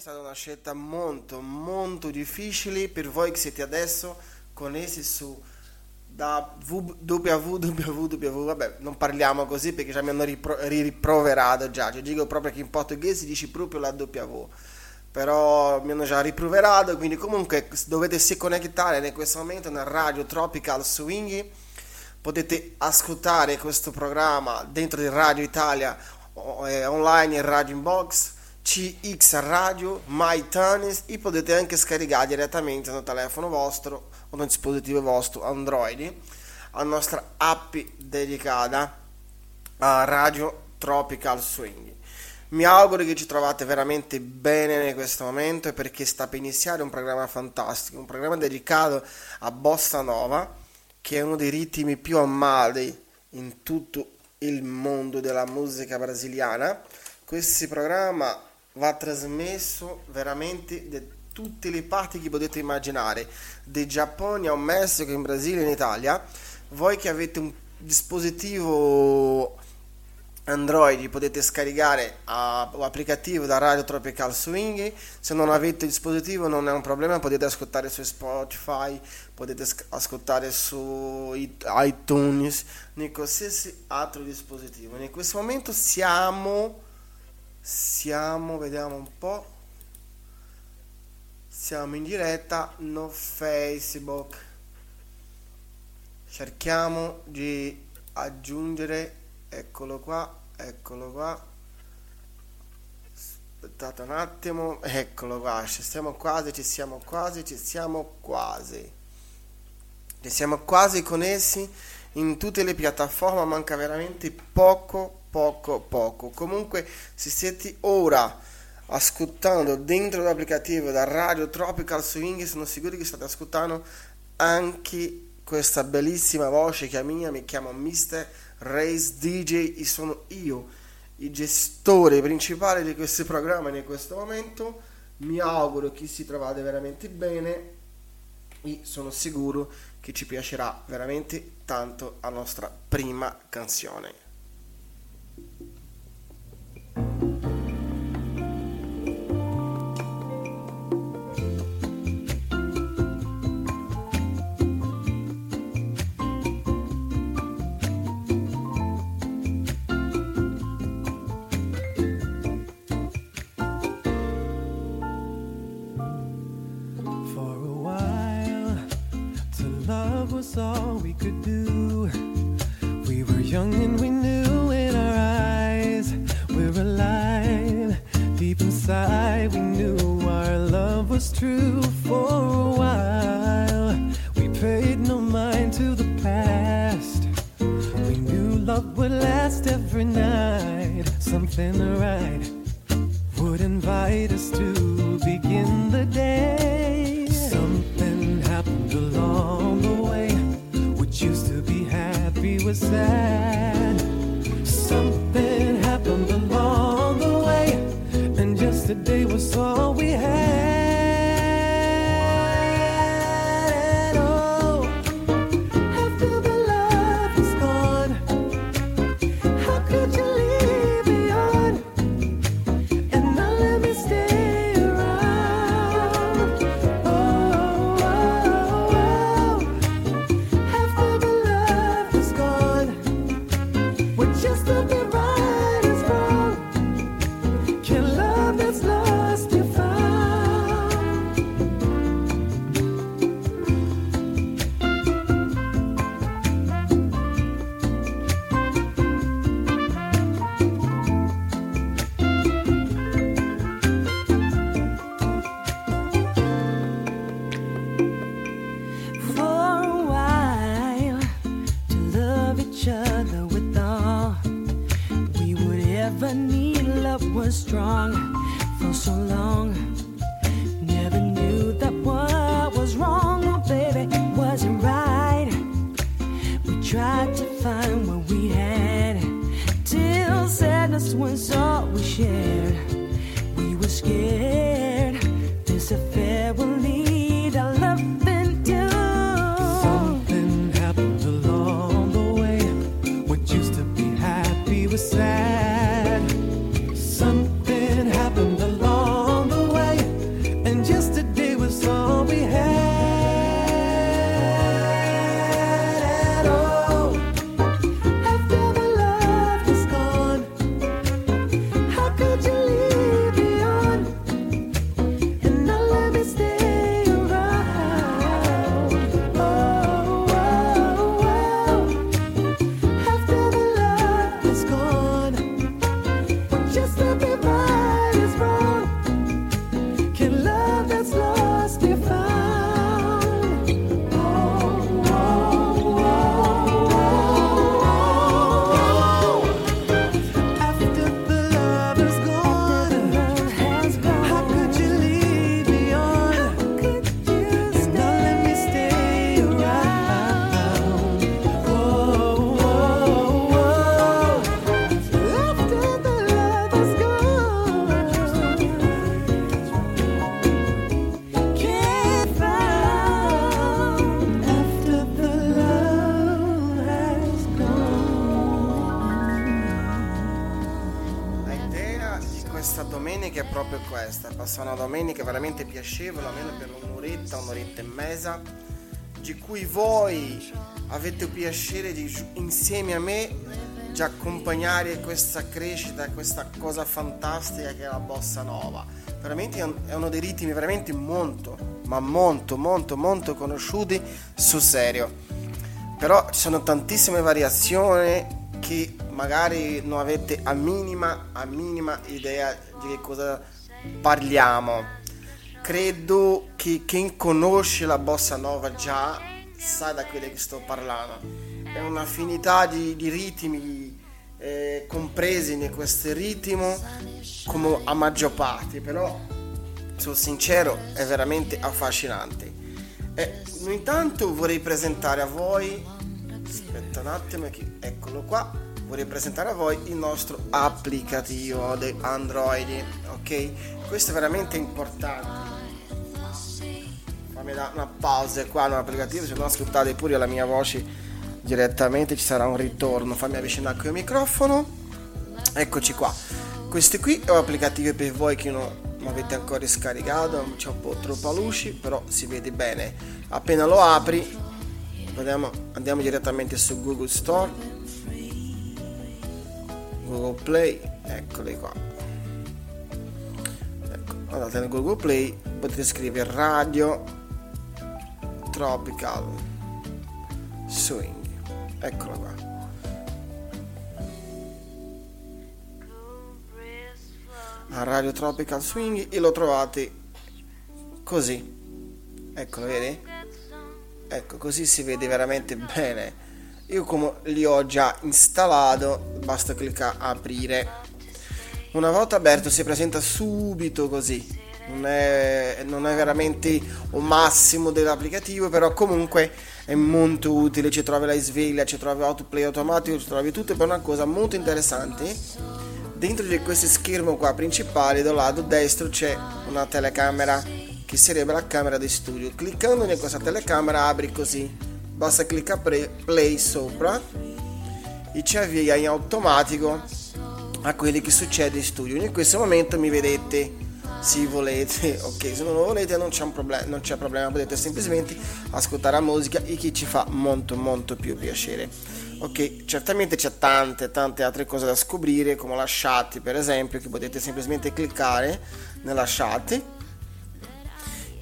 stata una scelta molto molto difficile per voi che siete adesso connessi su da www, vabbè non parliamo così perché già mi hanno ripro- riproverato già, cioè dico proprio che in portoghese dici proprio la W però mi hanno già riproverato quindi comunque dovete si connettare in questo momento nel radio Tropical Swing. Potete ascoltare questo programma dentro di Radio Italia eh, online in Radio Inbox CX Radio, My Tennis e potete anche scaricare direttamente nel telefono vostro o nel dispositivo vostro Android la nostra app dedicata a Radio Tropical Swing. Mi auguro che ci trovate veramente bene in questo momento perché sta per iniziare un programma fantastico, un programma dedicato a Bossa Nova, che è uno dei ritmi più amati in tutto il mondo della musica brasiliana. Questo programma va trasmesso veramente da tutte le parti che potete immaginare, dal Giappone a Messico, in Brasile, in Italia. Voi che avete un dispositivo Android potete scaricare l'applicativo da Radio Tropical Swing, se non avete il dispositivo non è un problema, potete ascoltare su Spotify, potete ascoltare su iTunes, in qualsiasi altro dispositivo. In questo momento siamo siamo, vediamo un po', siamo in diretta no Facebook. Cerchiamo di aggiungere, eccolo qua, eccolo qua. Aspettate un attimo, eccolo qua, ci siamo quasi, ci siamo quasi, ci siamo quasi. Ci siamo quasi connessi in tutte le piattaforme, manca veramente poco poco poco. Comunque se siete ora ascoltando dentro l'applicativo da Radio Tropical Swing sono sicuro che state ascoltando anche questa bellissima voce che è mia, mi chiamo Mr. Race DJ e sono io il gestore principale di questo programma in questo momento. Mi auguro che si trovate veramente bene e sono sicuro che ci piacerà veramente tanto la nostra prima canzone. Was all we could do. We were young and we knew we knew our love was true for a while. We paid no mind to the past. We knew love would last every night. Something right would invite us to begin the day. Something happened along the way used to be happy was sad. Yesterday was all we had. Piacevole, almeno per un'oretta, un'oretta e mezza, di cui voi avete piacere di insieme a me di accompagnare questa crescita, questa cosa fantastica che è la bossa nova. Veramente è uno dei ritmi veramente molto, ma molto, molto, molto conosciuti sul serio. Però ci sono tantissime variazioni che magari non avete a minima, a minima idea di che cosa parliamo. Credo che chi conosce la bossa nova già sa da quello che sto parlando. È un'affinità di, di ritmi eh, compresi in questo ritmo come a maggior parte, però sono sincero è veramente affascinante. E intanto vorrei presentare a voi aspetta un attimo eccolo qua vorrei presentare a voi il nostro applicativo di Android ok questo è veramente importante fammi dare una pausa qua nell'applicativo se non ascoltate pure la mia voce direttamente ci sarà un ritorno. Fammi avvicinare qui il microfono. Eccoci qua. Questo qui è un applicativo per voi che non avete ancora scaricato c'è un po' troppa luce però si vede bene. Appena lo apri Andiamo, andiamo direttamente su Google Store. Google Play eccoli qua. Ecco, andate nel Google Play potete scrivere radio tropical swing. Eccolo qua. A radio tropical swing e lo trovate così. Eccolo vedi? Ecco così si vede veramente bene. Io come li ho già installato basta cliccare aprire. Una volta aperto si presenta subito così non è, non è veramente un massimo dell'applicativo però comunque è molto utile ci trovi la sveglia ci trovi autoplay automatico ci trovi tutto per una cosa molto interessante dentro di questo schermo qua principale dal lato destro c'è una telecamera che sarebbe la camera di studio. Cliccando in questa telecamera apri così, basta cliccare play sopra e ci avvia in automatico a quelli che succede in studio. In questo momento mi vedete se volete, ok, se non lo volete non c'è, un problem- non c'è problema, potete semplicemente ascoltare la musica e che ci fa molto molto più piacere. Ok, certamente c'è tante tante altre cose da scoprire come la chat per esempio che potete semplicemente cliccare nella chat.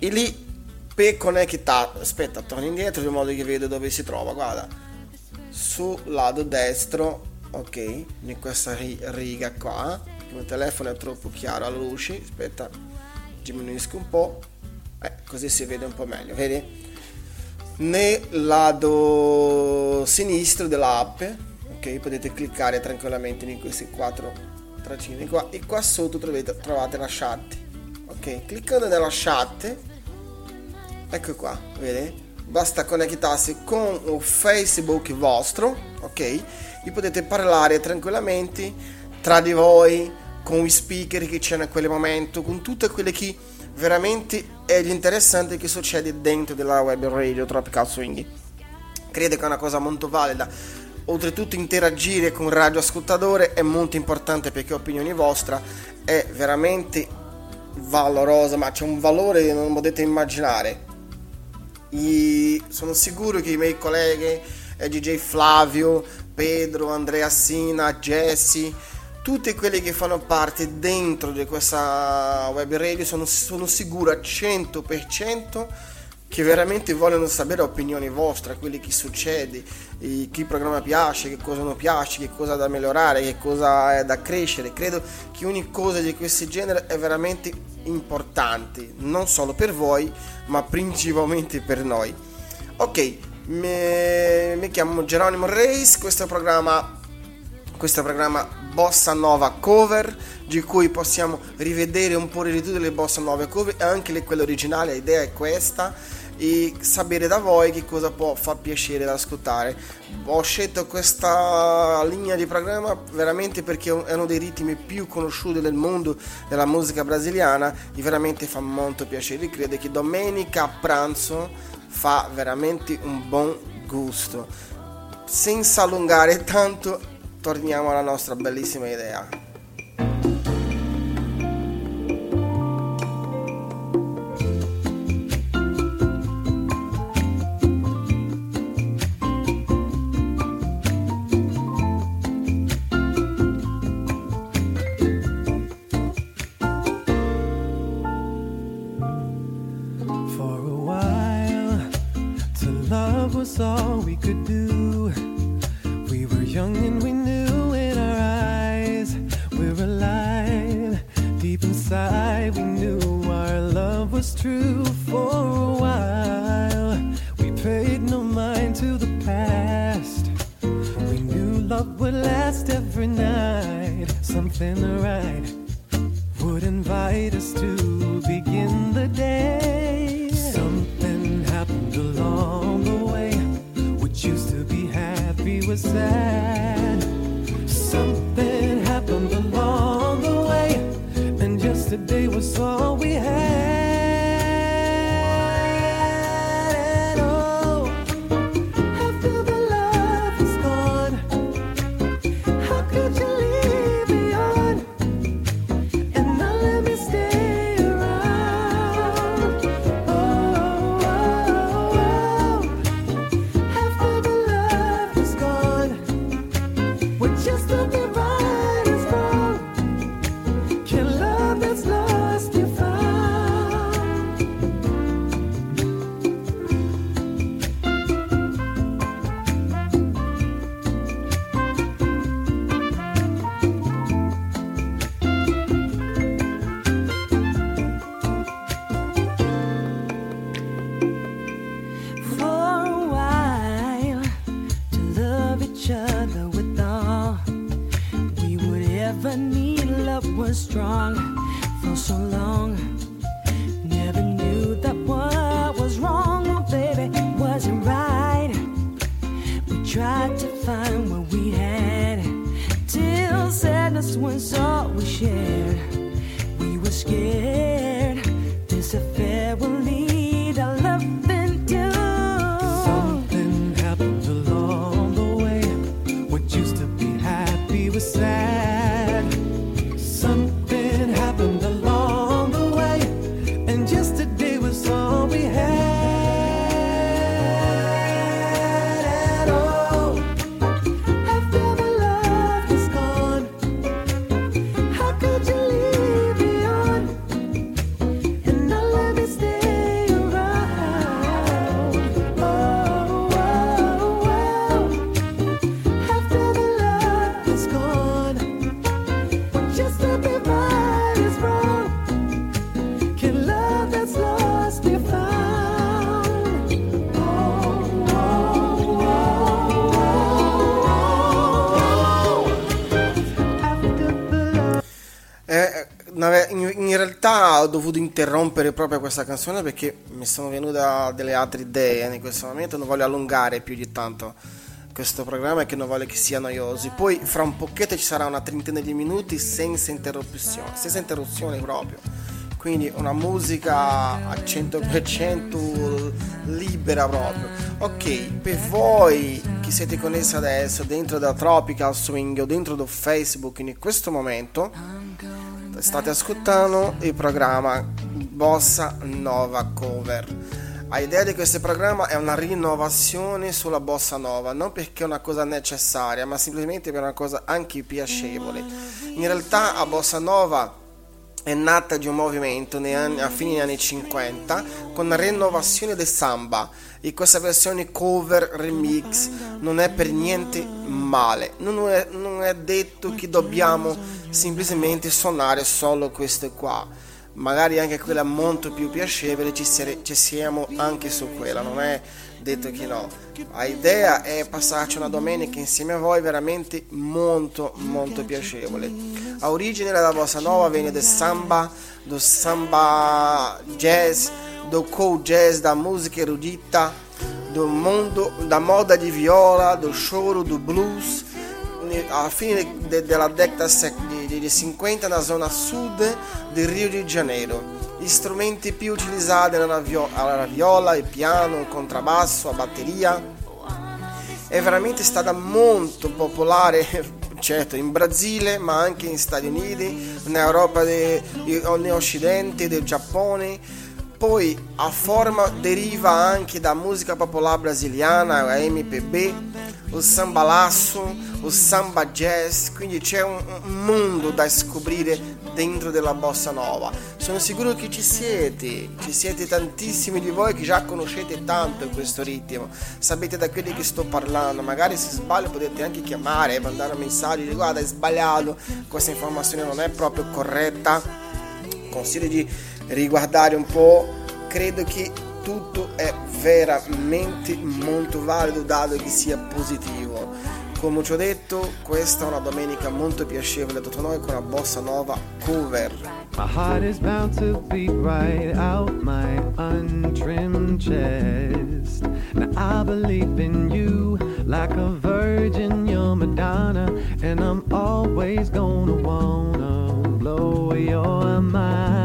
E lì per connettare aspetta torno indietro in modo che vedo dove si trova guarda. Sul lato destro ok in questa riga qua il mio telefono è troppo chiaro alla luce aspetta diminuisco un po' eh, così si vede un po' meglio vedi? Nel lato sinistro dell'app ok potete cliccare tranquillamente in questi quattro tracini qua e qua sotto trovate, trovate la chat ok? Cliccando nella chat ecco qua vedi? Basta connettarsi con un facebook vostro ok? E potete parlare tranquillamente tra di voi con i speaker che c'è in quel momento con tutte quelle che veramente è interessante che succede dentro della web radio Tropical Swing credo che è una cosa molto valida oltretutto interagire con il radioascoltatore è molto importante perché opinione vostra è veramente valorosa, ma c'è un valore che non potete immaginare. E sono sicuro che i miei colleghi, eh, DJ Flavio, Pedro, Andrea Sina, Jesse, tutti quelli che fanno parte dentro di questa web radio sono, sono sicuro al 100% che veramente vogliono sapere opinioni vostre, quelli che succede, che programma piace, che cosa non piace, che cosa da migliorare, che cosa è da crescere. Credo che ogni cosa di questo genere è veramente importante, non solo per voi, ma principalmente per noi. Ok, mi, mi chiamo Geronimo Reis, questo è il programma, questo programma Bossa Nova Cover, di cui possiamo rivedere un po' di tutte le bossa nuove cover e anche le, quelle originali, l'idea è questa e sapere da voi che cosa può far piacere da ascoltare. Ho scelto questa linea di programma veramente perché è uno dei ritmi più conosciuti del mondo della musica brasiliana e veramente fa molto piacere. Credo che domenica a pranzo fa veramente un buon gusto. Senza allungare tanto, torniamo alla nostra bellissima idea. Dovuto interrompere proprio questa canzone perché mi sono venute delle altre idee in questo momento, non voglio allungare più di tanto questo programma e che non voglio che sia noioso. Poi fra un pochetto ci sarà una trentina di minuti senza interruzione, senza interruzioni proprio. Quindi una musica a 100% libera proprio. Ok, per voi che siete connessi adesso dentro da Tropical Swing o dentro da Facebook in questo momento, state ascoltando il programma Bossa Nova Cover. L'idea di questo programma è una rinnovazione sulla bossa nova, non perché è una cosa necessaria, ma semplicemente per una cosa anche piacevole. In realtà la bossa nova è nata di un movimento anni- a fine degli anni 50 con la rinnovazione del samba. E questa versione cover remix non è per niente male. Non è, non è detto che dobbiamo semplicemente suonare solo queste qua. Magari anche quella molto più piacevole ci siamo anche su quella non è detto che no. L'idea è passarci una domenica insieme a voi veramente molto molto piacevole. A origine della bossa nova viene del samba do samba jazz do cool jazz da musica erudita do mondo da moda di viola do choro do blues. Alla fine de- della década di, di- di 50 na zona sud del Rio de Janeiro. Gli strumenti più utilizzati erano la, vio- la viola, il piano, il contrabbasso, la batteria. È veramente stata molto popolare, certo, in Brasile, ma anche negli Stati Uniti, in Europa de- in Giappone. Poi a forma deriva anche da musica popolare brasiliana, a MPB, o samba lasso, o samba jazz, quindi c'è un, mondo da scoprire dentro della bossa nova. Sono sicuro che ci siete, ci siete tantissimi di voi che già conoscete tanto questo ritmo, sapete da quelli che sto parlando, magari se sbaglio potete anche chiamare, mandare un messaggio, dire guarda hai sbagliato, questa informazione non è proprio corretta, consiglio di riguardare un po', credo che tutto è veramente molto valido dato che sia positivo. Come ci ho detto, questa è una domenica molto piacevole per noi con una bossa nova cover. My heart is bound to beat right out my untrimmed chest. Now I believe in you like a virgin, you're Madonna, and I'm always gonna wanna blow your mind.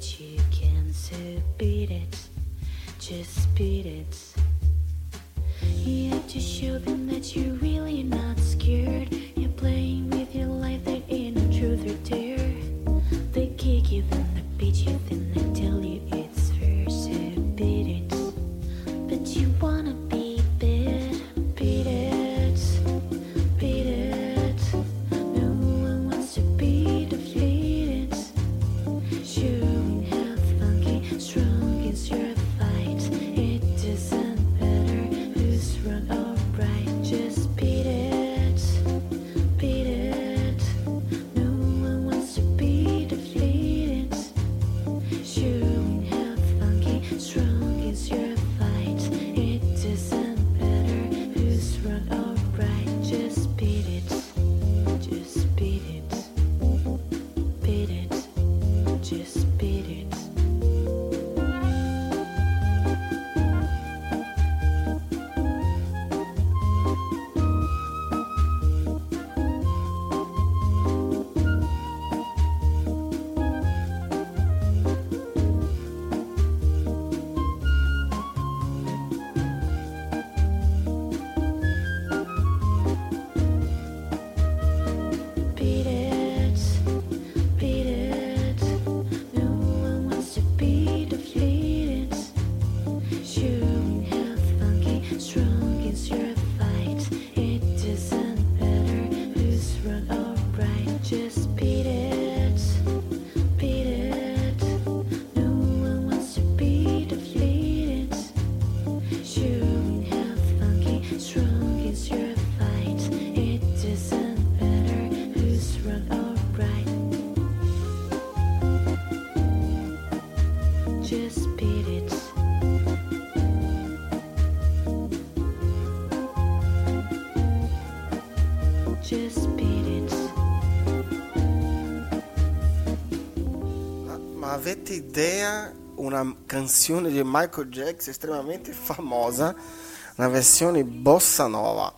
you can't beat it, just beat it. You have to show them that you really know. Avete idea una canzone di Michael Jackson estremamente famosa, una versione bossa nova?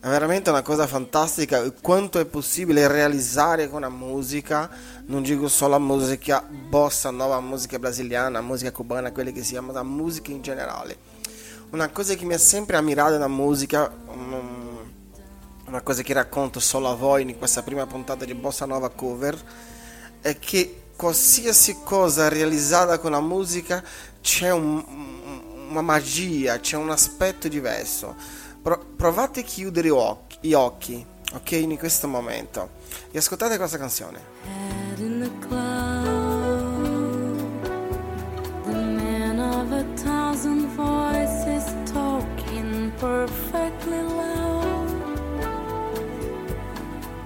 È veramente una cosa fantastica quanto è possibile realizzare con la musica, non dico solo la musica bossa nova, musica brasiliana, musica cubana, quelle che si chiamano la musica in generale. Una cosa che mi ha sempre ammirato nella musica, mm, una cosa che racconto solo a voi in questa prima puntata di Bossa Nova Cover, è che qualsiasi cosa realizzata con la musica c'è un- una magia, c'è un aspetto diverso. Pro- provate a chiudere gli occhi, ok, in questo momento, e ascoltate questa canzone. Head man of a thousand voices talking perfectly loud,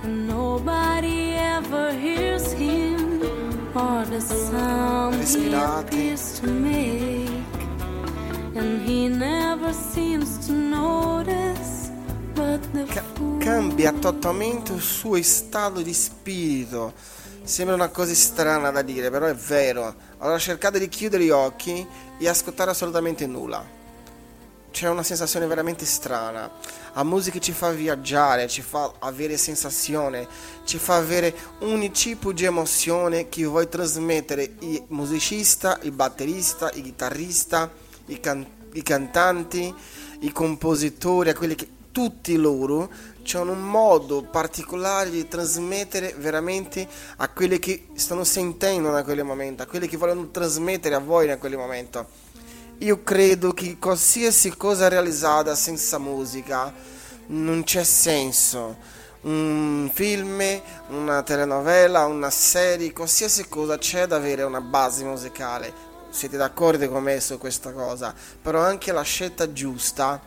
and nobody ever hears or the sound he Respirate. appears to make, and he never seems to notice. Ca- cambia totalmente il suo stato di spirito. Sembra una cosa strana da dire, però è vero. Allora cercate di chiudere gli occhi e ascoltare assolutamente nulla. C'è una sensazione veramente strana. La musica ci fa viaggiare, ci fa avere sensazione, ci fa avere ogni tipo di emozione che vuoi trasmettere il musicista, il batterista, il chitarrista, i, can- i cantanti, i compositori, che tutti loro hanno un modo particolare di trasmettere veramente a quelli che stanno sentendo da quel momento, a quelli che vogliono trasmettere a voi da quel momento. Io credo che qualsiasi cosa realizzata senza musica non c'è senso. Un film, una telenovela, una serie, qualsiasi cosa c'è da avere una base musicale. Siete d'accordo con me su questa cosa? Però anche la scelta giusta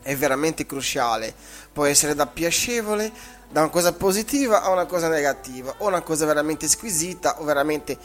è veramente cruciale. Può essere da piacevole, da una cosa positiva a una cosa negativa, o una cosa veramente squisita o veramente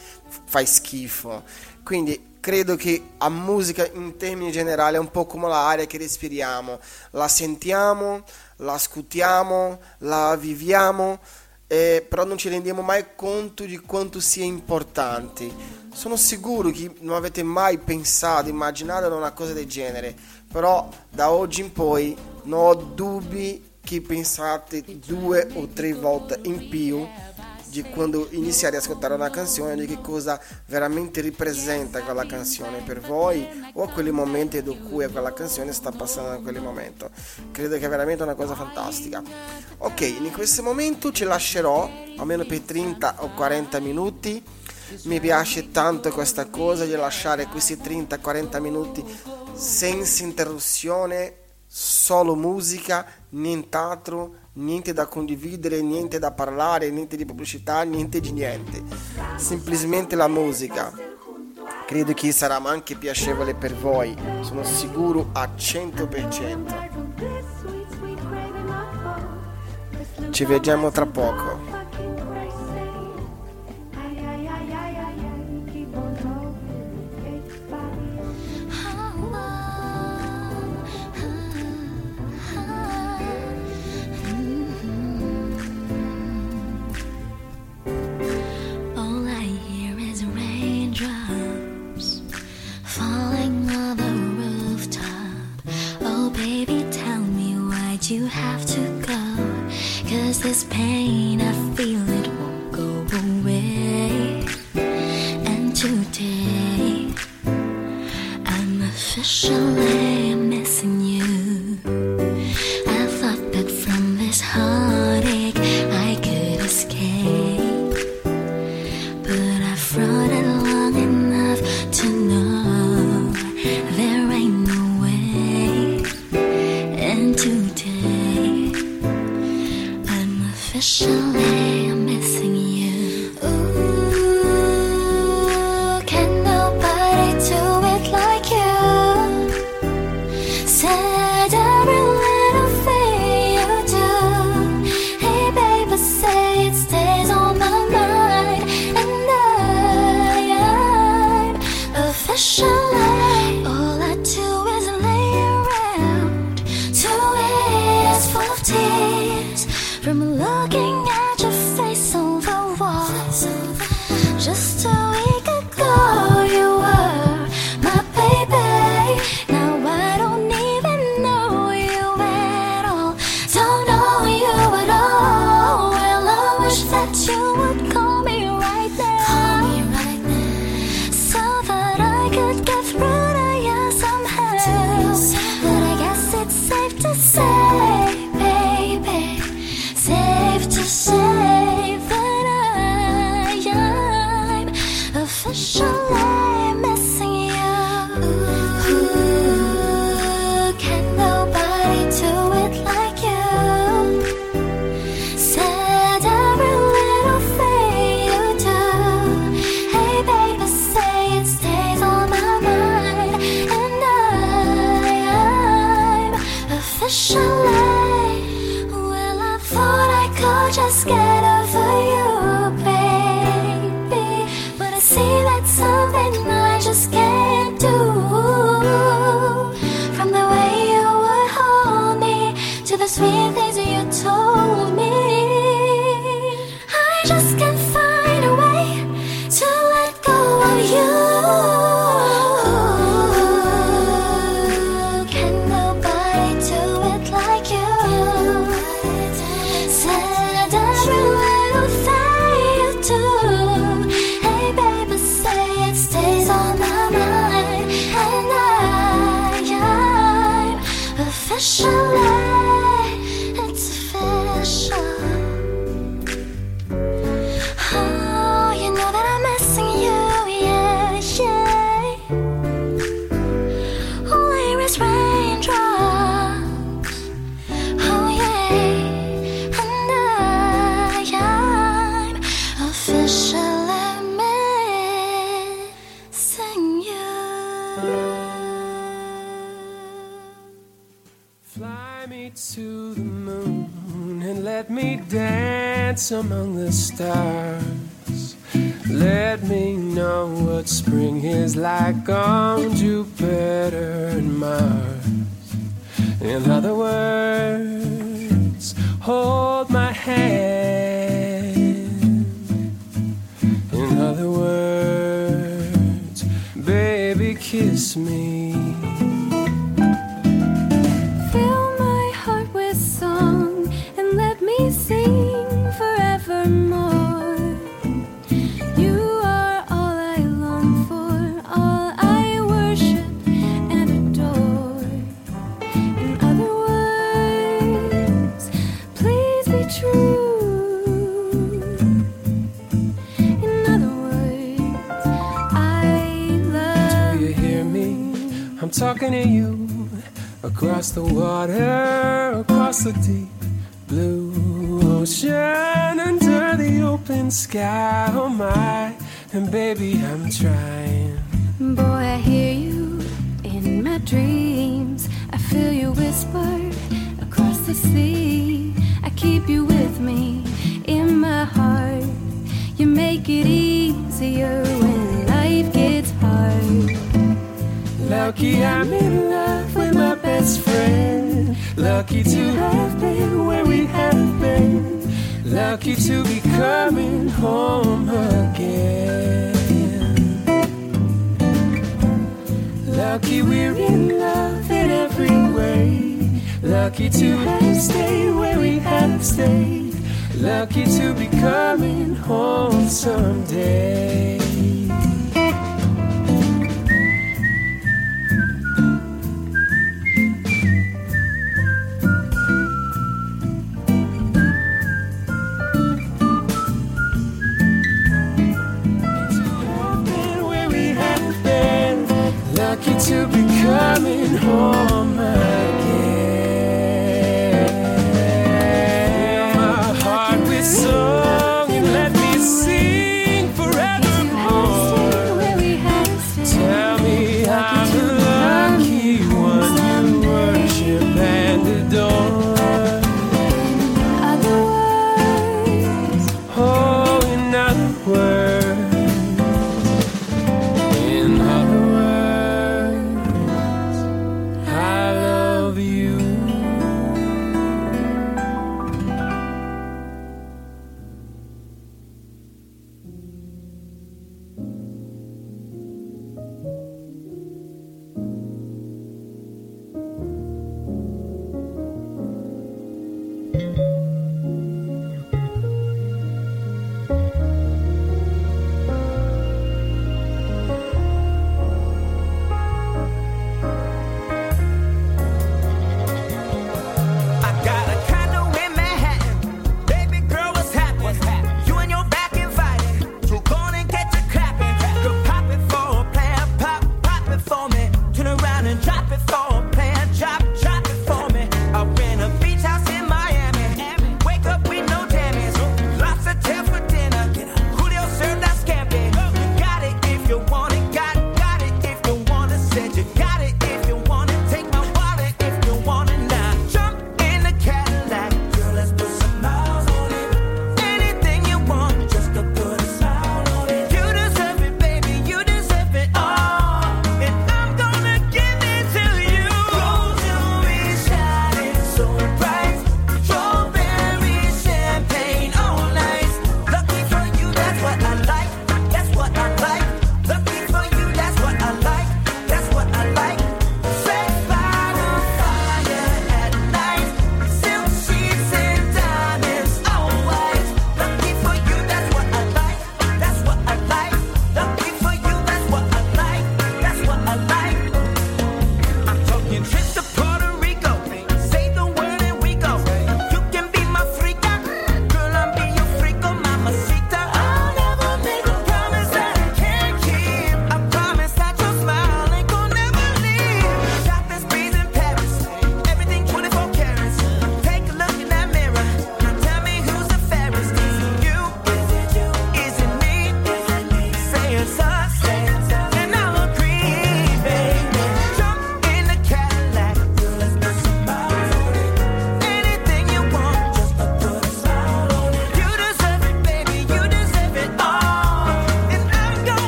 fai schifo. Quindi credo che a musica in termini generali è un po' come l'aria che respiriamo, la sentiamo, la ascoltiamo, la viviamo, eh, però non ci rendiamo mai conto di quanto sia importante. Sono sicuro che non avete mai pensato, immaginato una cosa del genere, però da oggi in poi non ho dubbi che pensate due o tre volte in più di quando iniziare ad ascoltare una canzone di che cosa veramente rappresenta quella canzone per voi o a quei momenti in cui quella canzone sta passando in quel momento. Credo che è veramente una cosa fantastica. Ok in questo momento ci lascerò almeno per 30 o 40 minuti. Mi piace tanto questa cosa di lasciare questi 30-40 minuti senza interruzione solo musica, nient'altro, niente da condividere, niente da parlare, niente di pubblicità, niente di niente. Semplicemente la musica. Credo che sarà anche piacevole per voi, sono sicuro a 100%. Ci vediamo tra poco.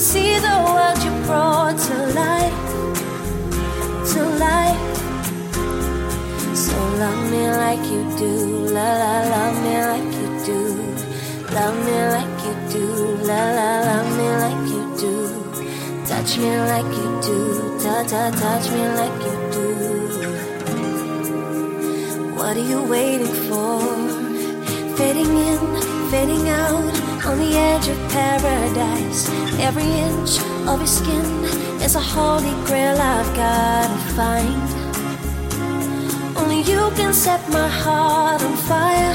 See the world you brought to life, to life. So love me like you do, la la, love me like you do. Love me like you do, la la, love me like you do. Touch me like you do, ta ta, touch me like you do. What are you waiting for? Fading in, fading out, on the edge of paradise. Every inch of your skin is a holy grail I've gotta find. Only you can set my heart on fire,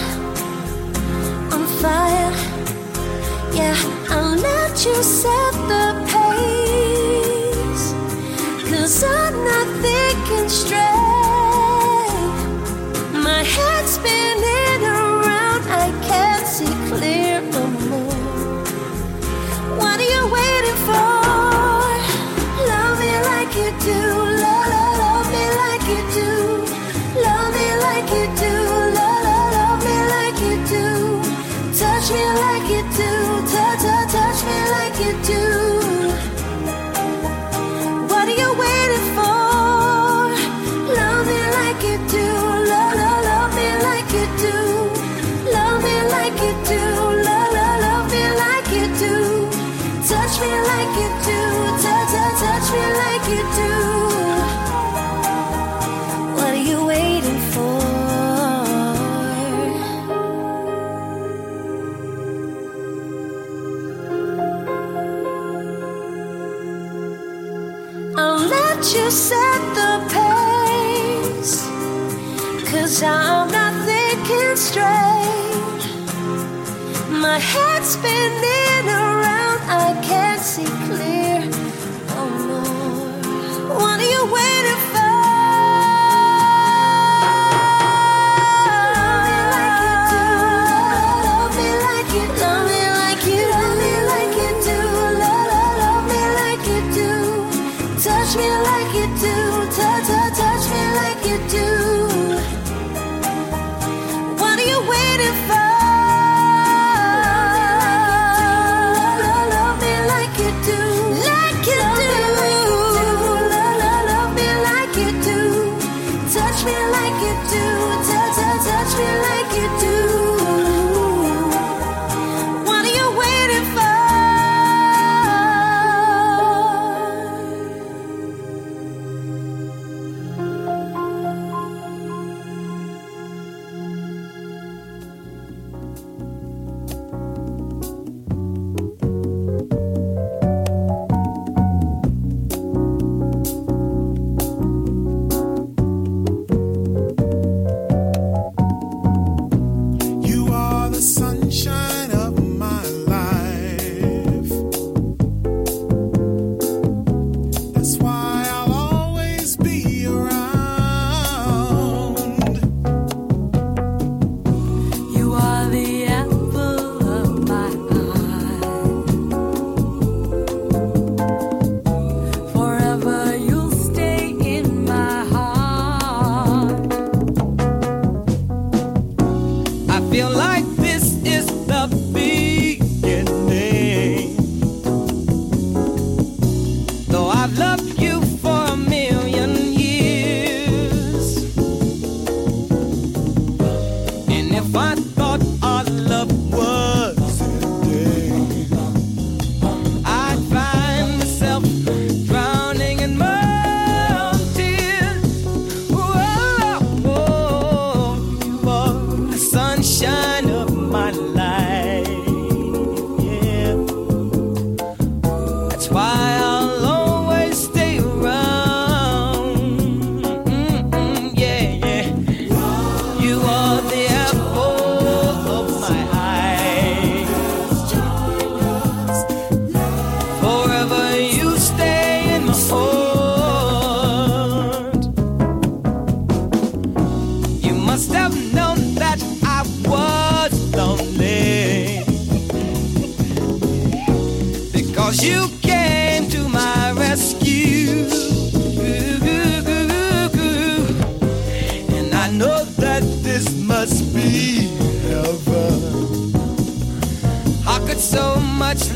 on fire. Yeah, I'll let you set the pace. Cause I'm not thinking straight.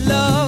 Love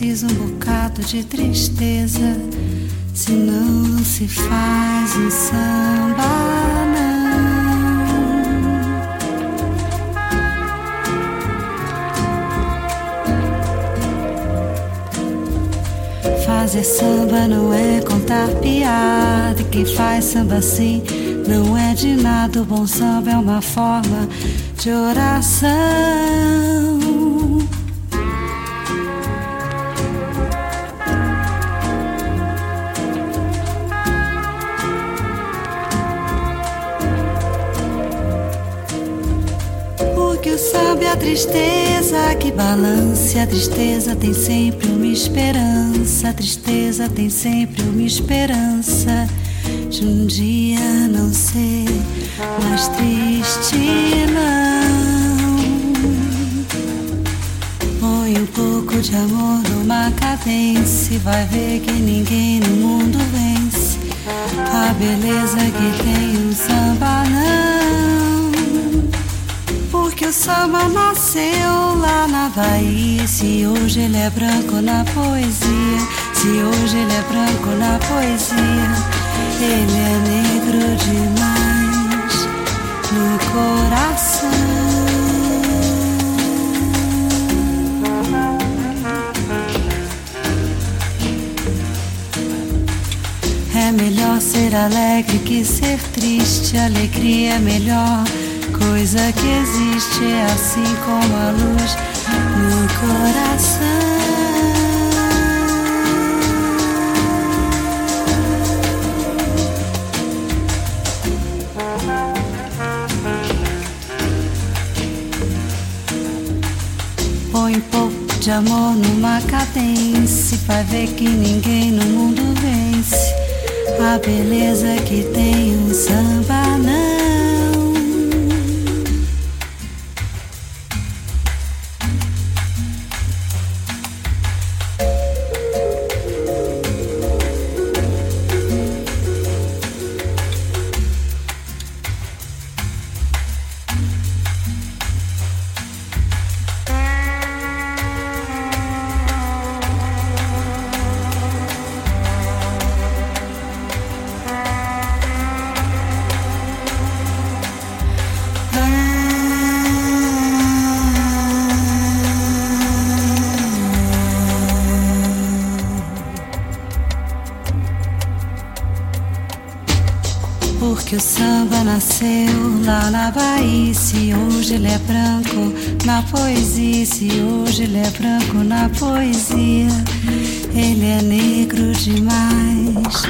Preciso um bocado de tristeza. Senão não se faz um samba, não. Fazer samba não é contar piada. E quem faz samba assim não é de nada. O bom samba é uma forma de oração. Tristeza que balance. A tristeza tem sempre uma esperança. A tristeza tem sempre uma esperança de um dia não ser mais triste, não. Põe um pouco de amor numa cadência. Vai ver que ninguém no mundo vence. A beleza que tem um samba, não. O samba nasceu lá na Bahia. Se hoje ele é branco na poesia, se hoje ele é branco na poesia, ele é negro demais no coração. É melhor ser alegre que ser triste. Alegria é melhor coisa que existe. É assim como a luz no coração. Põe um pouco de amor numa cadência. Vai ver que ninguém no mundo vence. A beleza que tem um samba, não. Poesia, se hoje ele é branco na poesia, ele é negro demais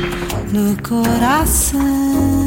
no coração.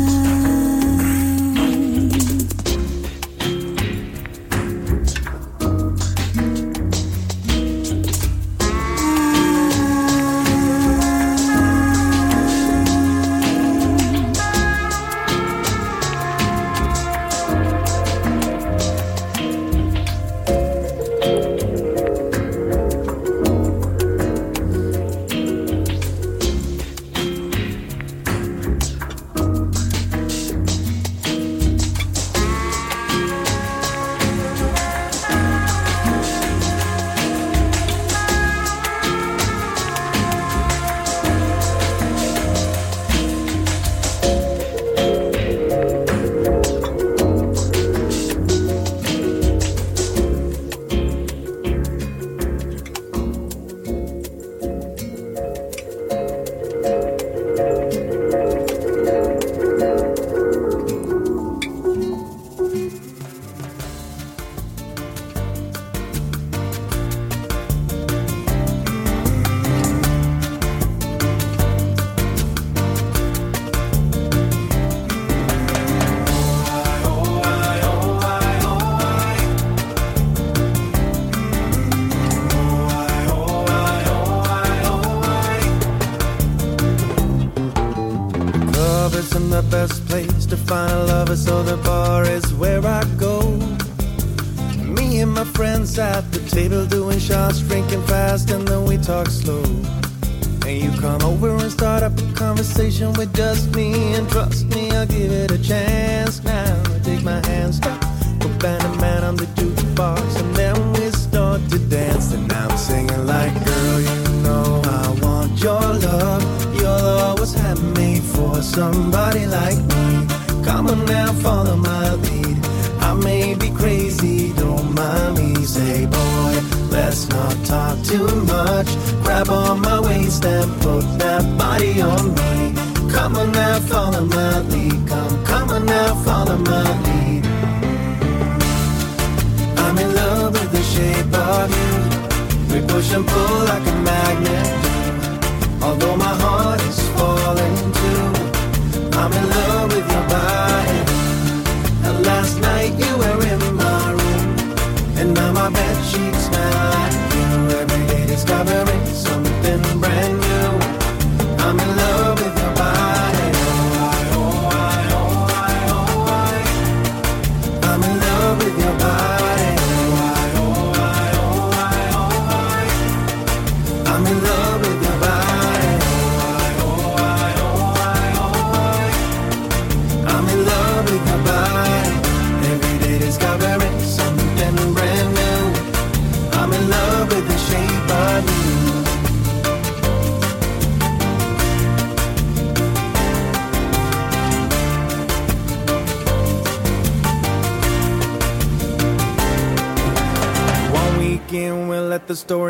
fast and then we talk slow. And you come over and start up a conversation with just me and drugs touch. Grab on my waist and put that body on me. Come on now, follow my lead. Come, come on now, follow my lead. I'm in love with the shape of you. We push and pull like a magnet.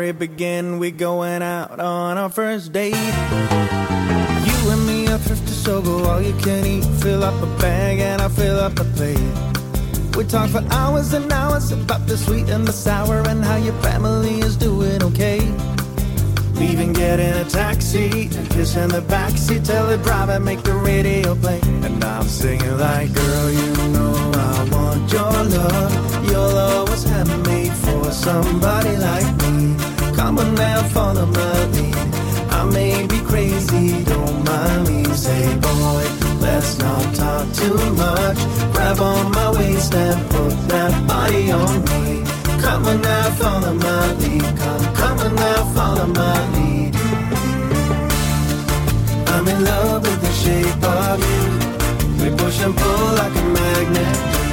story began. We going out on our first date. You and me are thrifty, so go all you can eat. Fill up a bag and I fill up a plate. We talk for hours and hours about the sweet and the sour and how your family is doing okay. We Even getting a taxi, and kiss in the backseat, tell the driver make the radio play. And I'm singing like, girl, you know I want your love. You'll always handmade me for somebody like. too much. Grab on my waist and put that body on me. Come on now, follow my lead. Come, come on now, follow my lead. I'm in love with the shape of you. We push and pull like a magnet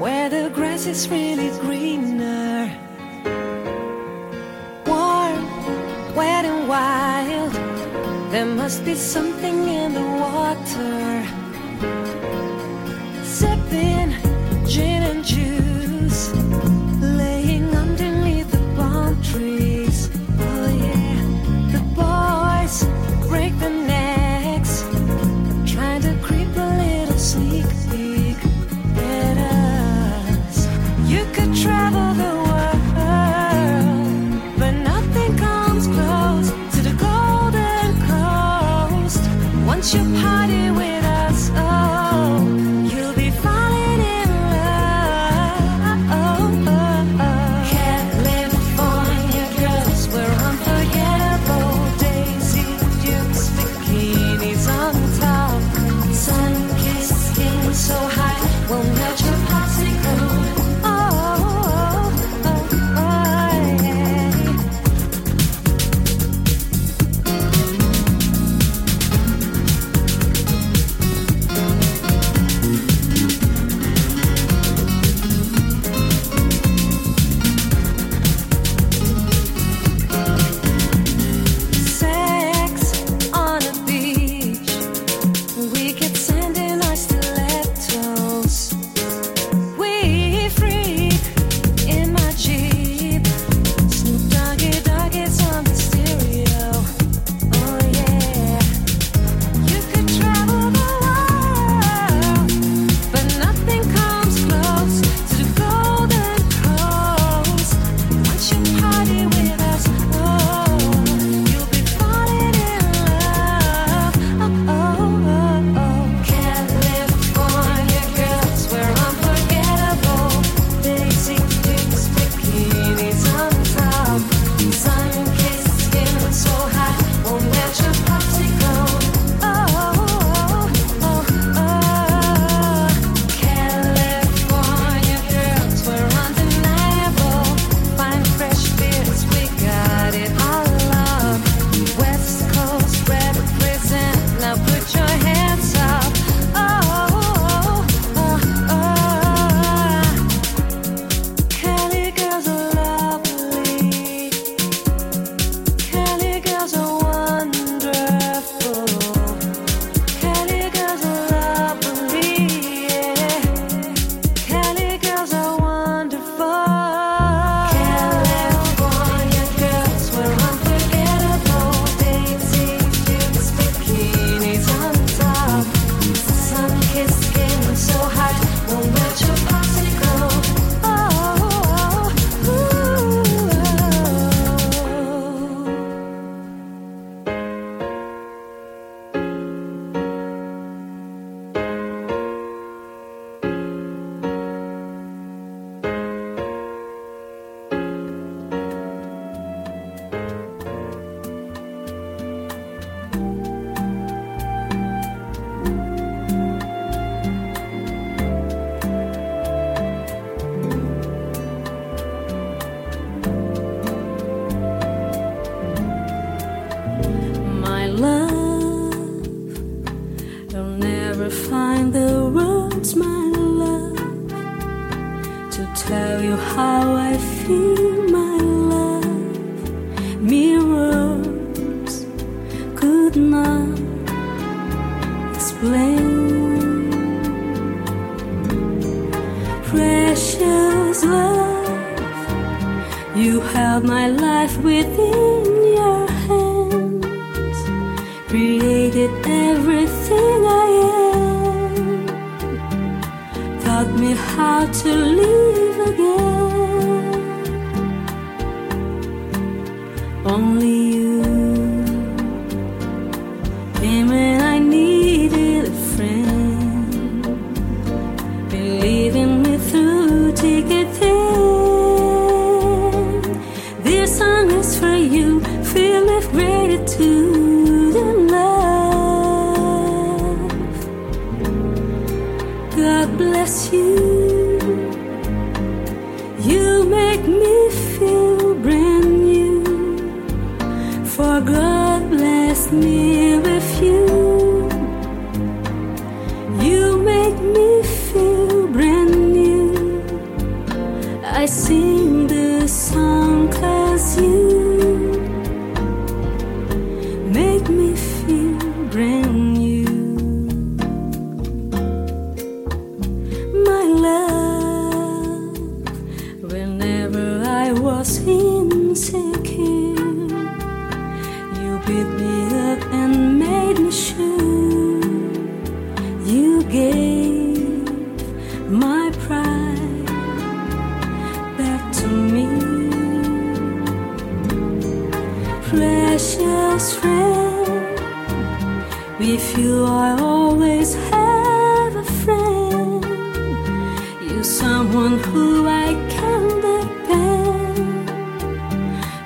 where the grass is really greener. Warm, wet, and wild, there must be something in the water. Precious friend. With you, I always have a friend. You're someone who I can depend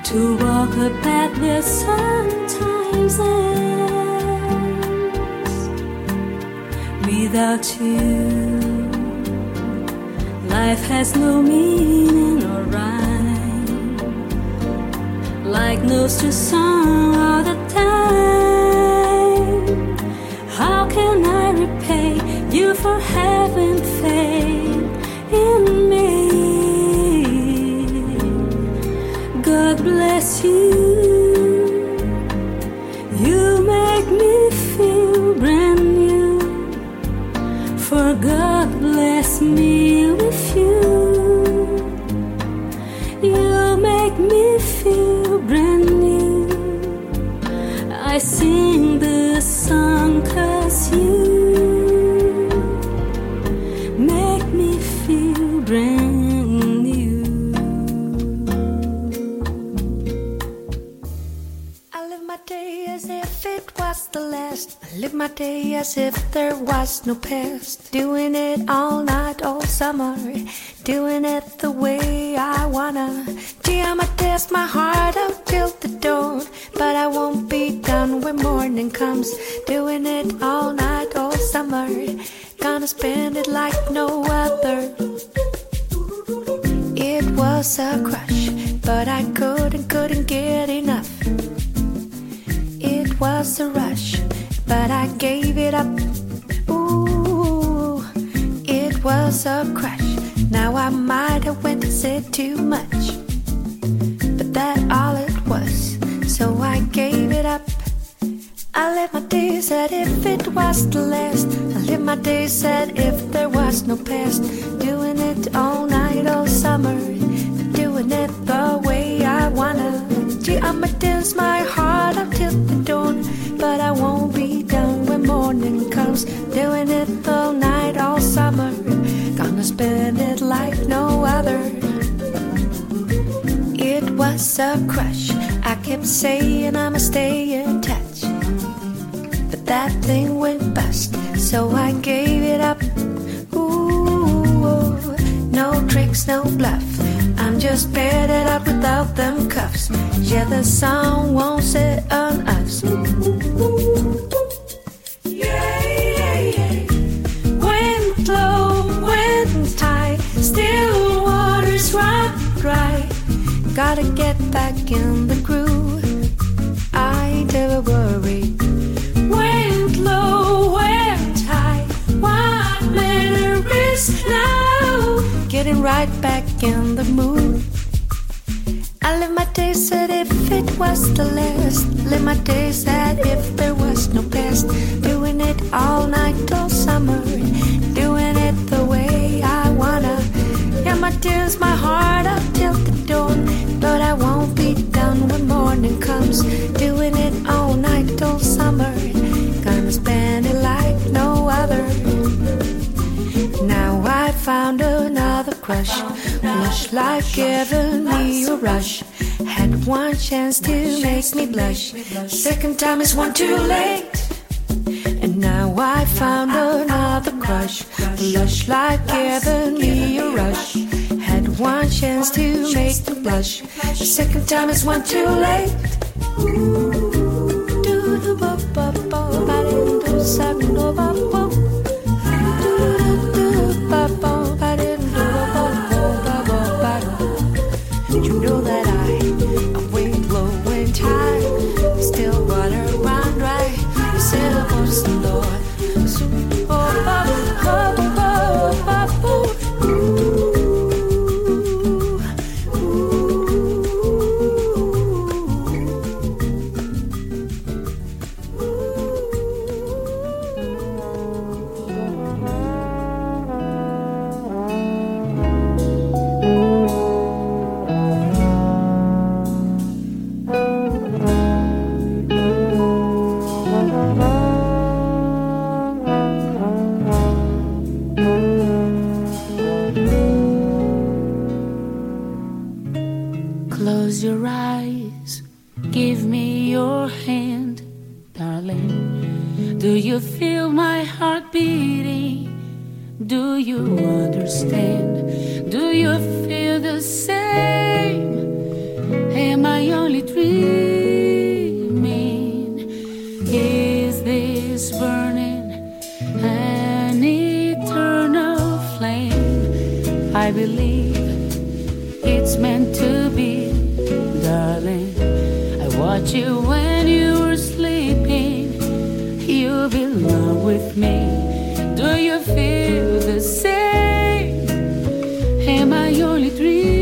to walk a path that sometimes ends. Without you, life has no meaning or rhyme. Like notes to all the time. How can I repay you for having faith in me? God bless. You day as if there was no past. Doing it all night, all summer. Doing it the way I wanna. Gee, I'ma test my heart out till the dawn. But I won't be done when morning comes. Doing it all night, all summer. Gonna spend it like no other. It was a crush, but I couldn't, couldn't get enough. It was a rush, but I gave it up. Ooh, it was a crush. Now I might have went and said too much, but that all it was. So I gave it up. I live my days as if it was the last. I live my days as if there was no past. Doing it all night, all summer. Doing it the way I wanna. Gee, I'ma dance my heart up till the dawn. But I won't be done when morning comes. Doing it all night, all summer. Gonna spend it like no other. It was a crush. I kept saying I'ma stay in touch. But that thing went bust, so I gave it up. Ooh, no tricks, no bluff. I'm just bedded up without them cuffs. Yeah, the sun won't set on us. Yeah, yeah, yeah. Low, wind high, still waters run dry. Gotta get back in the groove. I never worry. Wind low, wind high. What matter is now? getting right back in the mood. Days as if it was the last. Live my days as if there was no past. Doing it all night all summer. Doing it the way I wanna. Yeah, my tears, my heart up till the dawn. But I won't be done when morning comes. Doing it all night all summer. Gonna spend it like no other. Now I found another crush. Lush like giving me a rush. One chance to make me blush. Second time is one too late. And now I found another crush. Lush like giving me a rush. Had one chance to make me blush. Second time is one too late. You Am I only dreaming?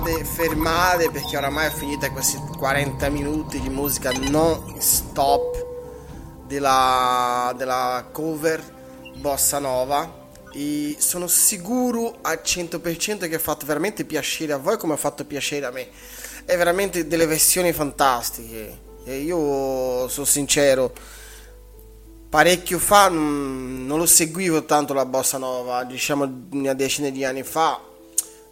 State fermate perché oramai è finita questi 40 minuti di musica non stop della, della cover Bossa Nova e sono sicuro al 100% che ha fatto veramente piacere a voi come ha fatto piacere a me. È veramente delle versioni fantastiche e io sono sincero, parecchio fa non, non lo seguivo tanto la bossa nova, diciamo una decina di anni fa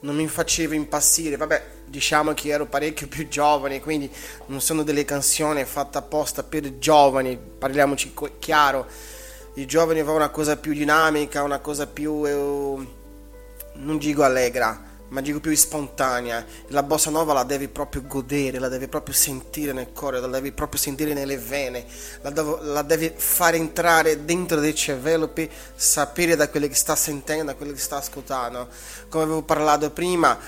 non mi faceva impazzire, vabbè diciamo che ero parecchio più giovane, quindi non sono delle canzoni fatte apposta per giovani, parliamoci chiaro, i giovani avevano una cosa più dinamica, una cosa più, eh, non dico allegra, ma dico più spontanea. La bossa nova la devi proprio godere, la devi proprio sentire nel cuore, la devi proprio sentire nelle vene, la, devo- la devi fare entrare dentro cervello per sapere da quello che sta sentendo, da quello che sta ascoltando. Come avevo parlato prima,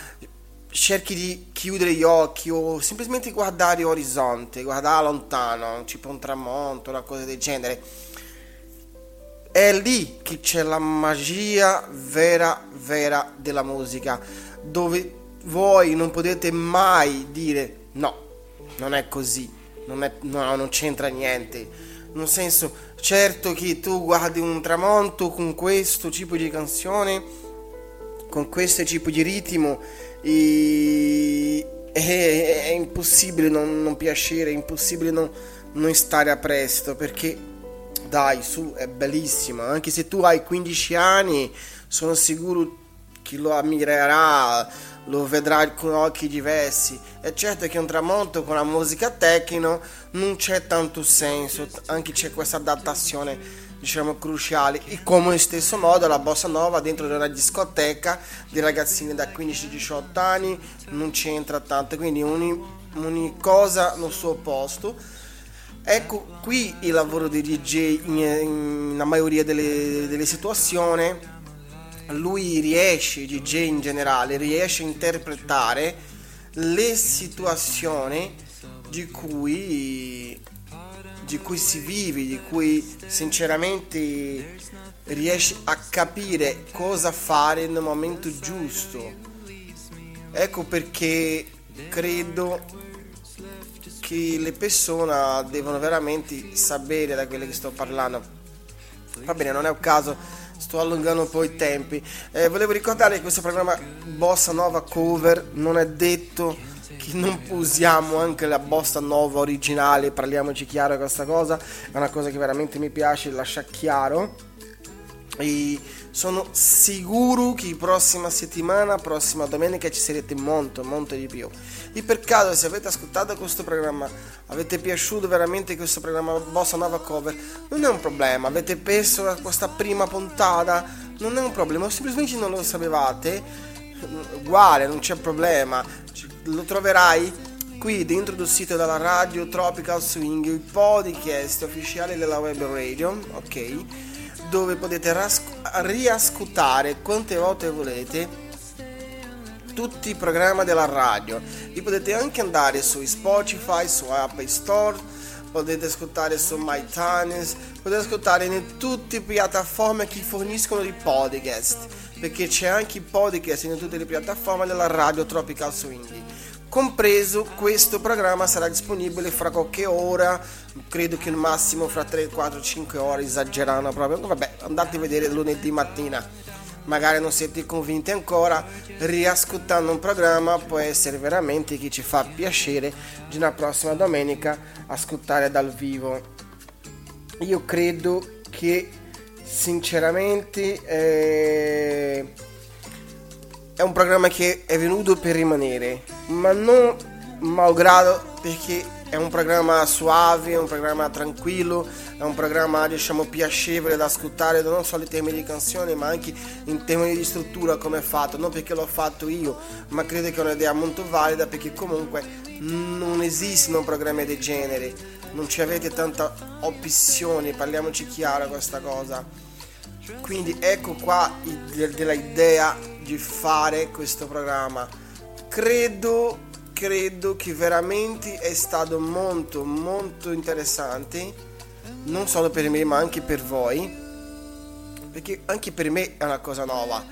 cerchi di chiudere gli occhi o semplicemente guardare l'orizzonte, guardare lontano, tipo un tramonto, una cosa del genere. È lì che c'è la magia vera, vera della musica, dove voi non potete mai dire no, non è così, non, è, no, non c'entra niente. Nel senso, certo che tu guardi un tramonto con questo tipo di canzone, con questo tipo di ritmo, e è, è impossibile non, non piacere, è impossibile non, non stare a presto, perché dai, su, è bellissima. Anche se tu hai 15 anni, sono sicuro che lo ammirerà, lo vedrà con occhi diversi. È certo che un tramonto con la musica techno non c'è tanto senso, anche c'è questa adattazione diciamo cruciale e come in stesso modo la bossa nova dentro di una discoteca di ragazzini da 15-18 anni non c'entra tanto quindi ogni, ogni cosa nel suo posto Ecco qui il lavoro di DJ in, in la maioria delle, delle situazioni. Lui riesce, DJ in generale, riesce a interpretare le situazioni di cui, di cui si vive, di cui sinceramente riesce a capire cosa fare nel momento giusto. Ecco perché credo che le persone devono veramente sapere da quello che sto parlando. Va bene, non è un caso, sto allungando un po' i tempi. Eh, volevo ricordare che questo programma Bossa Nova Cover non è detto che non usiamo anche la bossa nova originale, parliamoci chiaro questa cosa, è una cosa che veramente mi piace, lascia chiaro. E sono sicuro che prossima settimana, prossima domenica ci sarete molto, molto di più. E per caso se avete ascoltato questo programma, avete piaciuto veramente questo programma Bossa Nova Cover, non è un problema, avete perso questa prima puntata, non è un problema, o semplicemente non lo sapevate, uguale, non c'è problema, lo troverai qui dentro del sito della radio Tropical Swing, il podcast ufficiale della web radio, ok? Dove potete rasco- riascoltare quante volte volete tutti i programmi della radio e potete anche andare su Spotify, su Apple Store, potete ascoltare su MyTunes, potete ascoltare in tutte le piattaforme che forniscono i podcast, perché c'è anche i podcast in tutte le piattaforme della radio Tropical Swing. Compreso questo programma sarà disponibile fra qualche ora credo che il massimo fra 3 4 5 ore esagerando proprio. Vabbè andate a vedere lunedì mattina. Magari non siete convinti ancora riascoltando un programma può essere veramente che ci fa piacere di una prossima domenica ascoltare dal vivo. Io credo che sinceramente eh, è un programma che è venuto per rimanere, ma non malgrado perché è un programma suave, è un programma tranquillo, è un programma diciamo piacevole da ascoltare non solo in termini di canzoni ma anche in termini di struttura come è fatto, non perché l'ho fatto io, ma credo che è un'idea molto valida perché comunque non esistono programmi del genere, non ci avete tanta opzione, parliamoci chiaro questa cosa. Quindi ecco qua della idea di fare questo programma. Credo, credo che veramente è stato molto, molto interessante, non solo per me ma anche per voi, perché anche per me è una cosa nuova,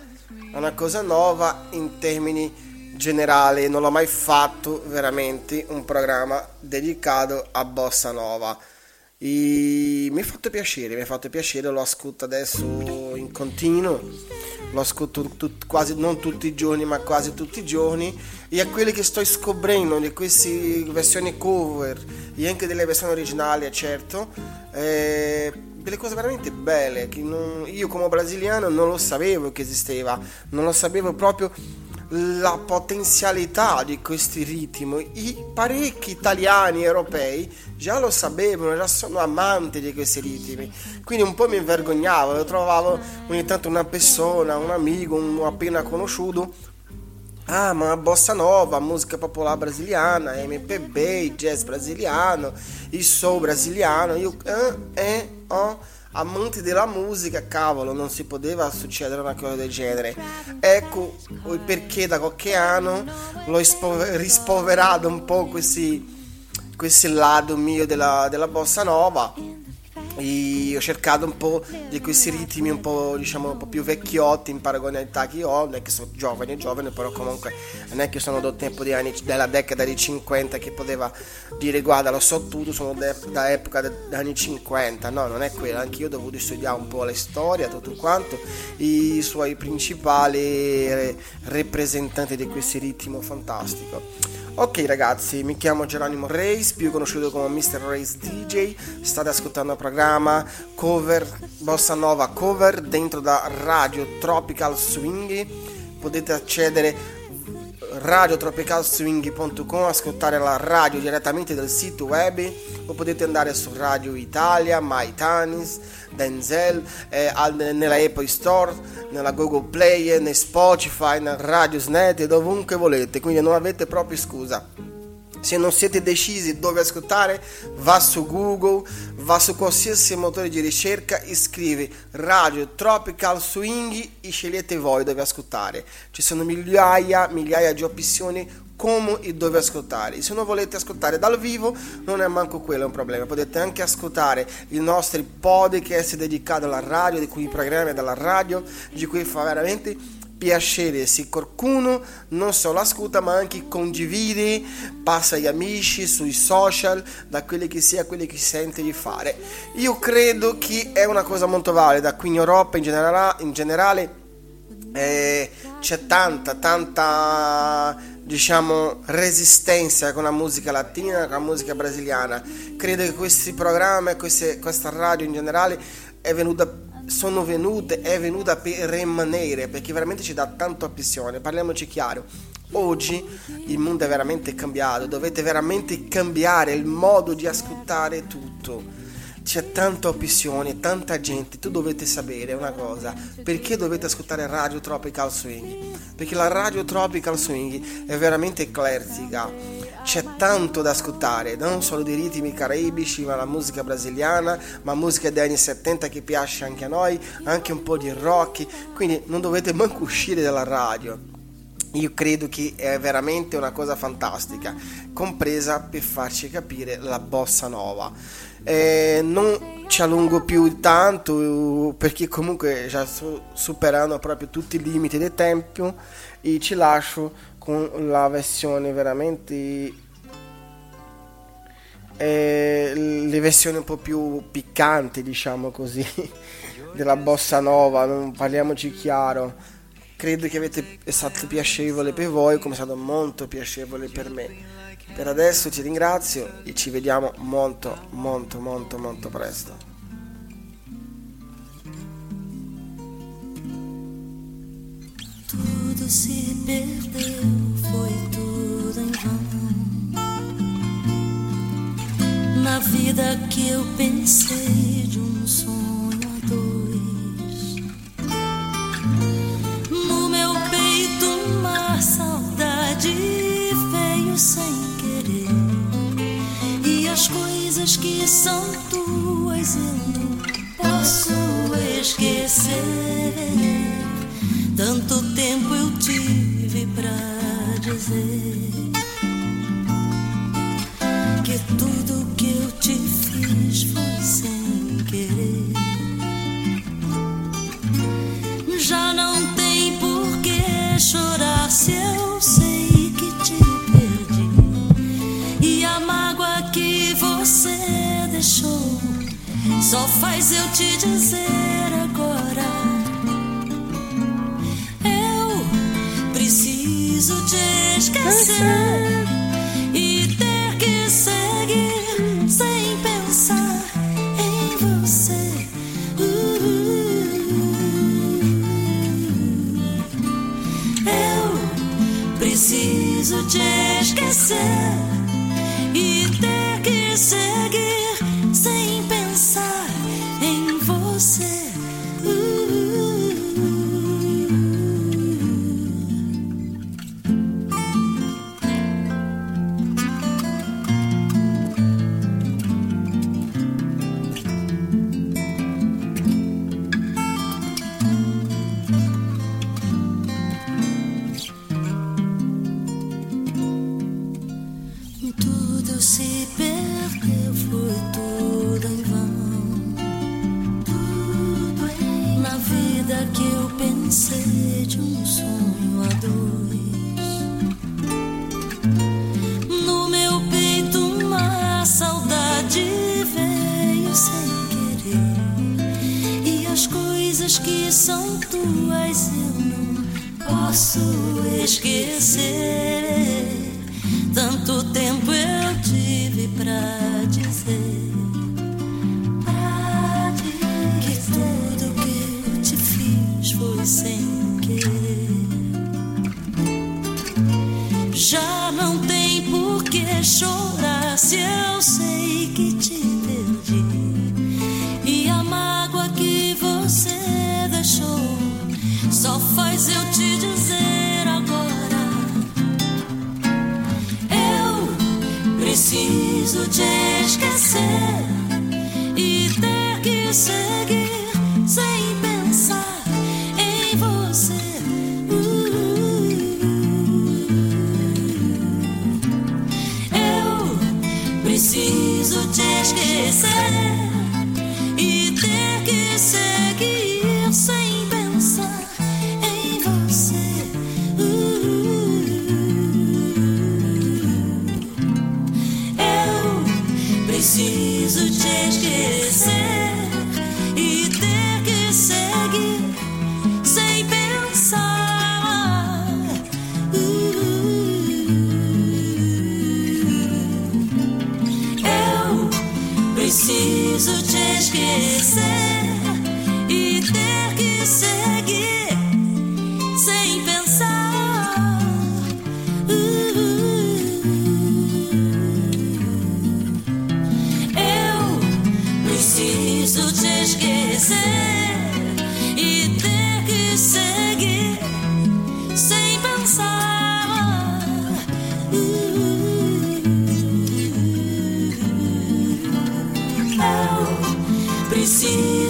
è una cosa nuova in termini generali, non l'ho mai fatto veramente un programma dedicato a Bossa Nova. E mi ha fatto piacere, mi ha fatto piacere, lo ascolto adesso in continuo, lo ascolto tut, quasi non tutti i giorni, ma quasi tutti i giorni. E a quelli che sto scoprendo di queste versioni cover e anche delle versioni originali, certo, eh, delle cose veramente belle che non, io come brasiliano non lo sapevo che esisteva, non lo sapevo proprio la potenzialità di questi ritmi. I parecchi italiani europei già lo sapevano, già sono amanti di questi ritmi. Quindi un po' mi vergognavo, lo trovavo ogni tanto una persona, un amico, un appena conosciuto. Ah, ma bossa nova, musica popolare brasiliana, MPB, jazz brasiliano, il soul brasiliano. Io, eh, eh, oh amanti della musica, cavolo, non si poteva succedere una cosa del genere. Ecco perché da qualche anno l'ho rispolverato un po' questi, questo lato mio della, della bossa nova ho cercato un po' di questi ritmi un po' diciamo un po' più vecchiotti in paragone all'età che ho non è che sono giovane giovane però comunque non è che sono del tempo anni, della decada di 50 che poteva dire guarda lo so tutto sono de, da epoca degli anni 50 no non è quello anche io ho dovuto studiare un po' la storia tutto quanto i suoi principali rappresentanti di questo ritmo fantastico Ok ragazzi, mi chiamo Geronimo Reis, più conosciuto come Mr. Reis DJ, state ascoltando il programma cover, bossa nova cover dentro da Radio Tropical Swing, potete accedere radiotropicalswing.com ascoltare la radio direttamente dal sito web o potete andare su Radio Italia, MyTanis, Denzel, eh, nella Apple Store, nella Google Play, nei Spotify, nel Radiosnet e dovunque volete, quindi non avete proprio scusa. Se non siete decisi dove ascoltare, va su Google, va su qualsiasi motore di ricerca e scrivi Radio Tropical Swing e scegliete voi dove ascoltare. Ci sono migliaia, migliaia di opzioni come e dove ascoltare. Se non volete ascoltare dal vivo, non è manco quello un problema. Potete anche ascoltare i nostri podcast dedicati alla radio, di cui i programmi della radio, di cui fa veramente piacere se qualcuno non solo ascolta ma anche condivide, passa agli amici sui social, da quelli che sia quelli che sente di fare. Io credo che è una cosa molto valida qui in Europa in generale, in generale eh, c'è tanta, tanta diciamo resistenza con la musica latina, con la musica brasiliana. Credo che questi programmi, queste, questa radio in generale è venuta sono venute, è venuta per rimanere perché veramente ci dà tanto appissione. Parliamoci chiaro. Oggi il mondo è veramente cambiato, dovete veramente cambiare il modo di ascoltare tutto. C'è tanta opzione, tanta gente, tu dovete sapere una cosa, perché dovete ascoltare Radio Tropical Swing? Perché la Radio Tropical Swing è veramente eclettica c'è tanto da ascoltare, non solo dei ritmi caraibici, ma la musica brasiliana, ma musica degli anni 70 che piace anche a noi, anche un po' di rock, quindi non dovete manco uscire dalla radio. Io credo che è veramente una cosa fantastica, compresa per farci capire la bossa nova. Eh, non ci allungo più tanto perché comunque già sto superando proprio tutti i limiti del tempo e ci lascio con la versione veramente eh, le versioni un po' più piccanti, diciamo così, della bossa nova, non parliamoci chiaro. Credo che avete, è stato piacevole per voi, come è stato molto piacevole per me. Per adesso ti ringrazio e ci vediamo molto, molto, molto, molto presto. Tudo se perdeu, foi tudo em vão. Na vida que eu pensei de um sonho a dois. No meu peito uma saudade sem querer. E as coisas que são tuas eu não posso esquecer. Tanto tempo eu tive pra dizer que tudo que eu te fiz foi sem querer. Já não tem por que chorar se eu deixou só faz eu te dizer agora. Eu preciso te esquecer e ter que seguir sem pensar em você. Eu preciso te esquecer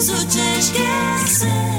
so ciężkie sny.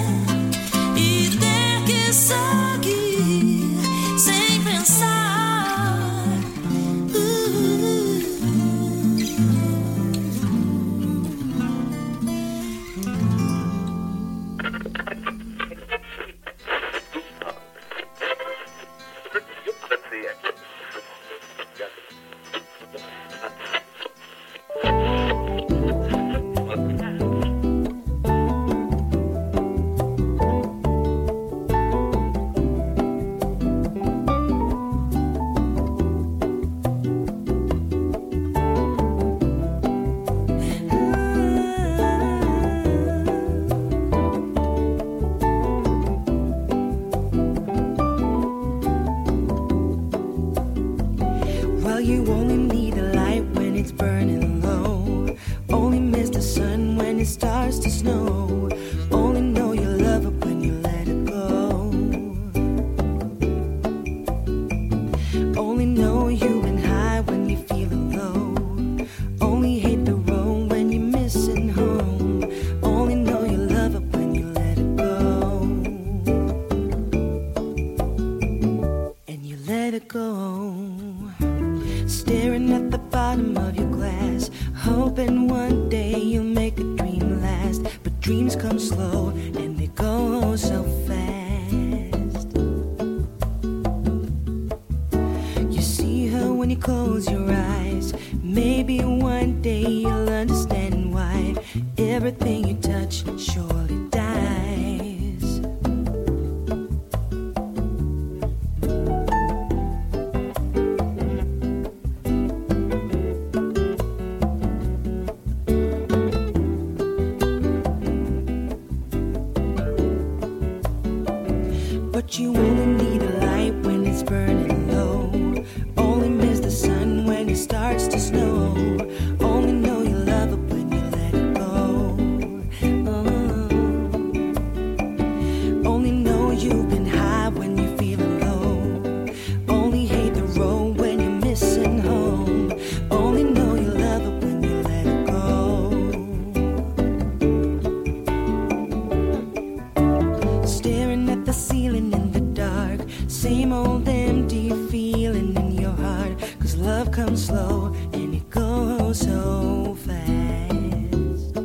So fast.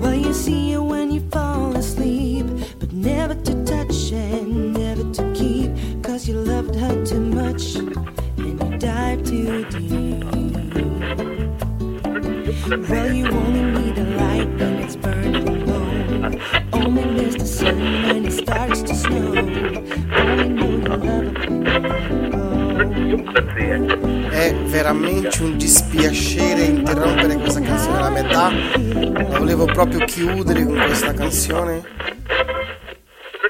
Well, you see it when you fall asleep, but never to touch and never to keep. Cause you loved her too much and you dive too deep. Well, you only need a light when it's burning low. Only miss the sun when it starts to snow. Only know you love go. È veramente un dispiacere interrompere questa canzone alla metà. La volevo proprio chiudere con questa canzone.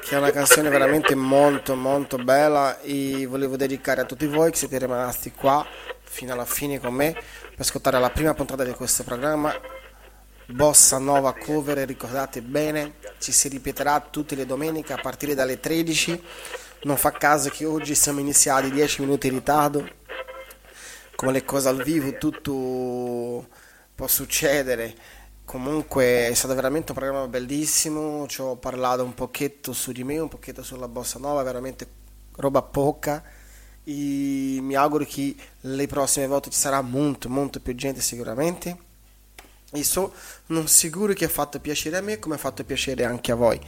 Che è una canzone veramente molto molto bella. E volevo dedicare a tutti voi che siete rimasti qua fino alla fine con me per ascoltare la prima puntata di questo programma. Bossa Nova Cover, ricordate bene, ci si ripeterà tutte le domeniche a partire dalle 13. Non fa caso che oggi siamo iniziati 10 minuti in ritardo. Come le cose al vivo, tutto può succedere. Comunque è stato veramente un programma bellissimo. Ci ho parlato un pochetto su di me, un pochetto sulla bossa nova, veramente roba poca. E mi auguro che le prossime volte ci sarà molto, molto più gente sicuramente. E so, non sicuro che ha fatto piacere a me come ha fatto piacere anche a voi.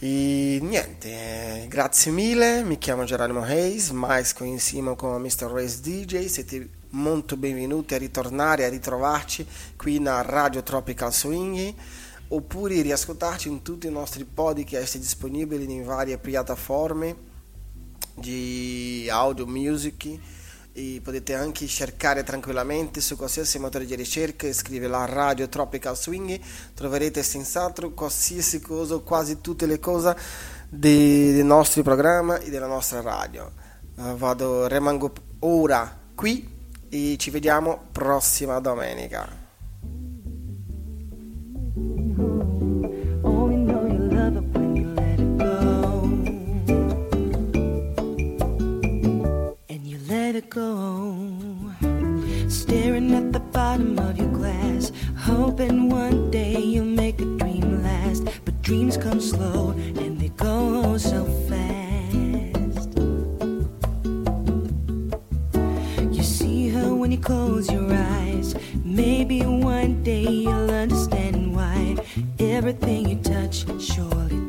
E niente, eh, grazie mille, mi chiamo Geronimo Hayes, mais conhecido come Mr. Race DJ, siete molto benvenuti a ritornare, a ritrovarci qui na Radio Tropical Swing oppure riascoltarci in tutti i nostri podcast disponibili in varie piattaforme di audio music potete anche cercare tranquillamente su qualsiasi motore di ricerca e scrivere la radio Tropical Swing. Troverete senz'altro qualsiasi cosa quasi tutte le cose dei, dei nostri programmi e della nostra radio. Eh, vado rimango ora qui e ci vediamo prossima domenica Let it go. Staring at the bottom of your glass, hoping one day you'll make a dream last. But dreams come slow and they go so fast. You see her when you close your eyes. Maybe one day you'll understand why everything you touch surely